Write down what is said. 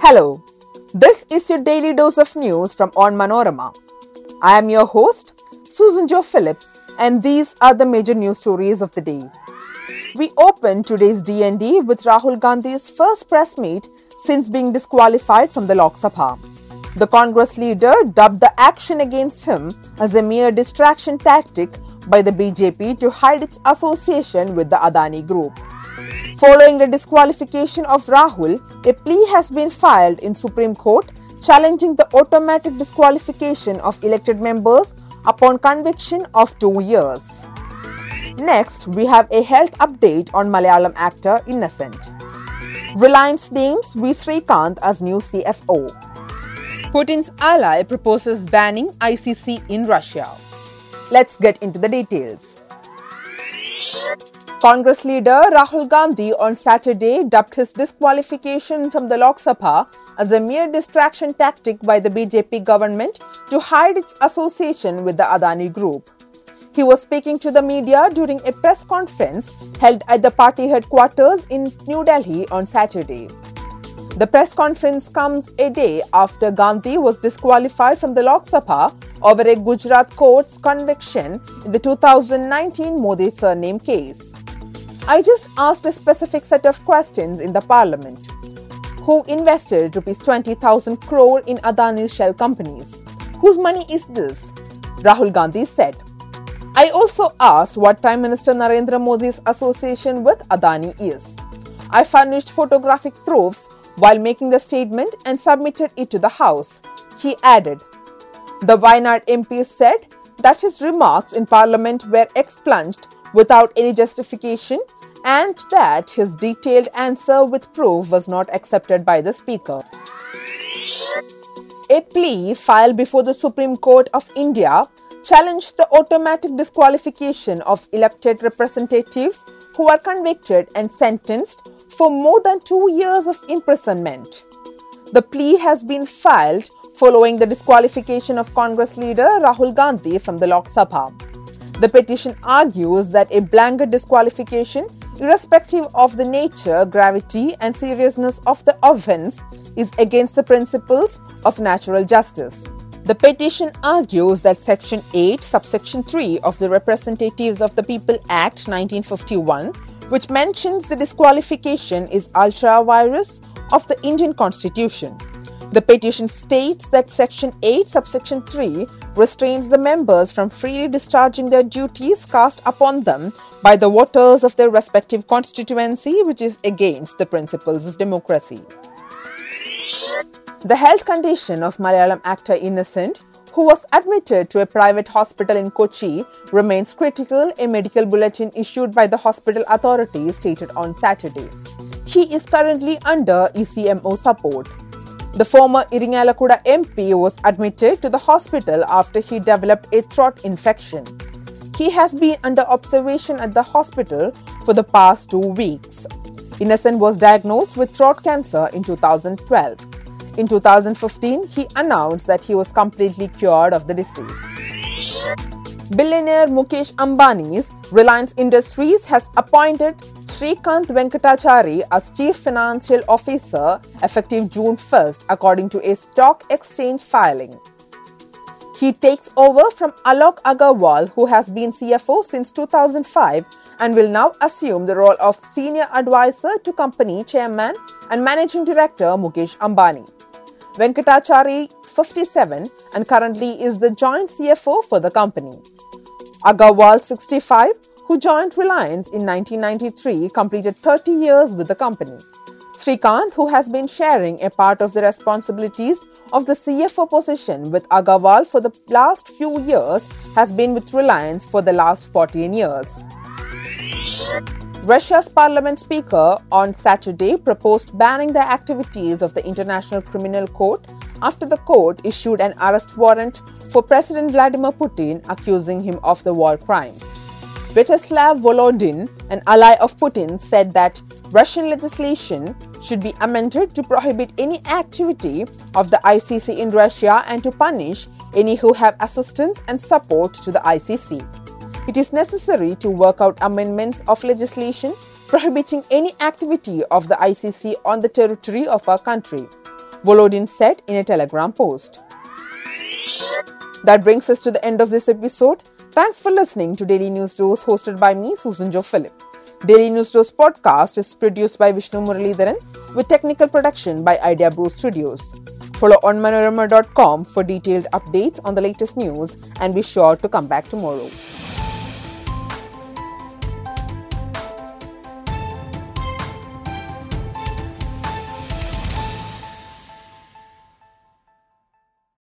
Hello, this is your daily dose of news from Onmanorama. I am your host, Susan Joe Philip, and these are the major news stories of the day. We open today's DND with Rahul Gandhi's first press meet since being disqualified from the Lok Sabha. The Congress leader dubbed the action against him as a mere distraction tactic by the BJP to hide its association with the Adani group. Following the disqualification of Rahul, a plea has been filed in Supreme Court challenging the automatic disqualification of elected members upon conviction of 2 years. Next, we have a health update on Malayalam actor Innocent. Reliance names V. Srikanth as new CFO. Putin's ally proposes banning ICC in Russia. Let's get into the details. Congress leader Rahul Gandhi on Saturday dubbed his disqualification from the Lok Sabha as a mere distraction tactic by the BJP government to hide its association with the Adani group. He was speaking to the media during a press conference held at the party headquarters in New Delhi on Saturday. The press conference comes a day after Gandhi was disqualified from the Lok Sabha over a Gujarat court's conviction in the 2019 Modi surname case. I just asked a specific set of questions in the parliament. Who invested rupees 20,000 crore in Adani's shell companies? Whose money is this? Rahul Gandhi said. I also asked what Prime Minister Narendra Modi's association with Adani is. I furnished photographic proofs while making the statement and submitted it to the House. He added. The Wayanad MP said that his remarks in Parliament were expunged without any justification and that his detailed answer with proof was not accepted by the Speaker. A plea filed before the Supreme Court of India challenged the automatic disqualification of elected representatives who are convicted and sentenced for more than two years of imprisonment. The plea has been filed following the disqualification of Congress leader Rahul Gandhi from the Lok Sabha. The petition argues that a blanket disqualification, irrespective of the nature, gravity, and seriousness of the offence, is against the principles of natural justice. The petition argues that Section 8, subsection 3 of the Representatives of the People Act 1951, which mentions the disqualification, is ultra vires of the Indian Constitution. The petition states that Section 8, subsection 3 restrains the members from freely discharging their duties cast upon them by the voters of their respective constituency, which is against the principles of democracy. The health condition of Malayalam actor Innocent, who was admitted to a private hospital in Kochi, remains critical, a medical bulletin issued by the hospital authorities stated on Saturday. He is currently under ECMO support. The former Iringalakuda MP was admitted to the hospital after he developed a throat infection. He has been under observation at the hospital for the past two weeks. Innocent was diagnosed with throat cancer in 2012. In 2015, he announced that he was completely cured of the disease. Billionaire Mukesh Ambani's Reliance Industries has appointed Srikanth Venkatachari as Chief Financial Officer effective June 1st, according to a stock exchange filing. He takes over from Alok Agarwal, who has been CFO since 2005 and will now assume the role of Senior Advisor to Company Chairman and Managing Director Mukesh Ambani. Venkatachari, 57, and currently is the joint CFO for the company. Agarwal, 65, who joined Reliance in 1993, completed 30 years with the company. Srikanth, who has been sharing a part of the responsibilities of the CFO position with Agarwal for the last few years, has been with Reliance for the last 14 years. Russia's parliament speaker on Saturday proposed banning the activities of the International Criminal Court after the court issued an arrest warrant for President Vladimir Putin, accusing him of the war crimes. Vyacheslav Volodin, an ally of Putin, said that Russian legislation should be amended to prohibit any activity of the ICC in Russia and to punish any who have assistance and support to the ICC. It is necessary to work out amendments of legislation prohibiting any activity of the ICC on the territory of our country. Volodin said in a telegram post. That brings us to the end of this episode. Thanks for listening to Daily News Dose hosted by me, Susan Jo Philip. Daily News Dose podcast is produced by Vishnu Muralidharan with technical production by Idea Brew Studios. Follow onmanorama.com for detailed updates on the latest news and be sure to come back tomorrow.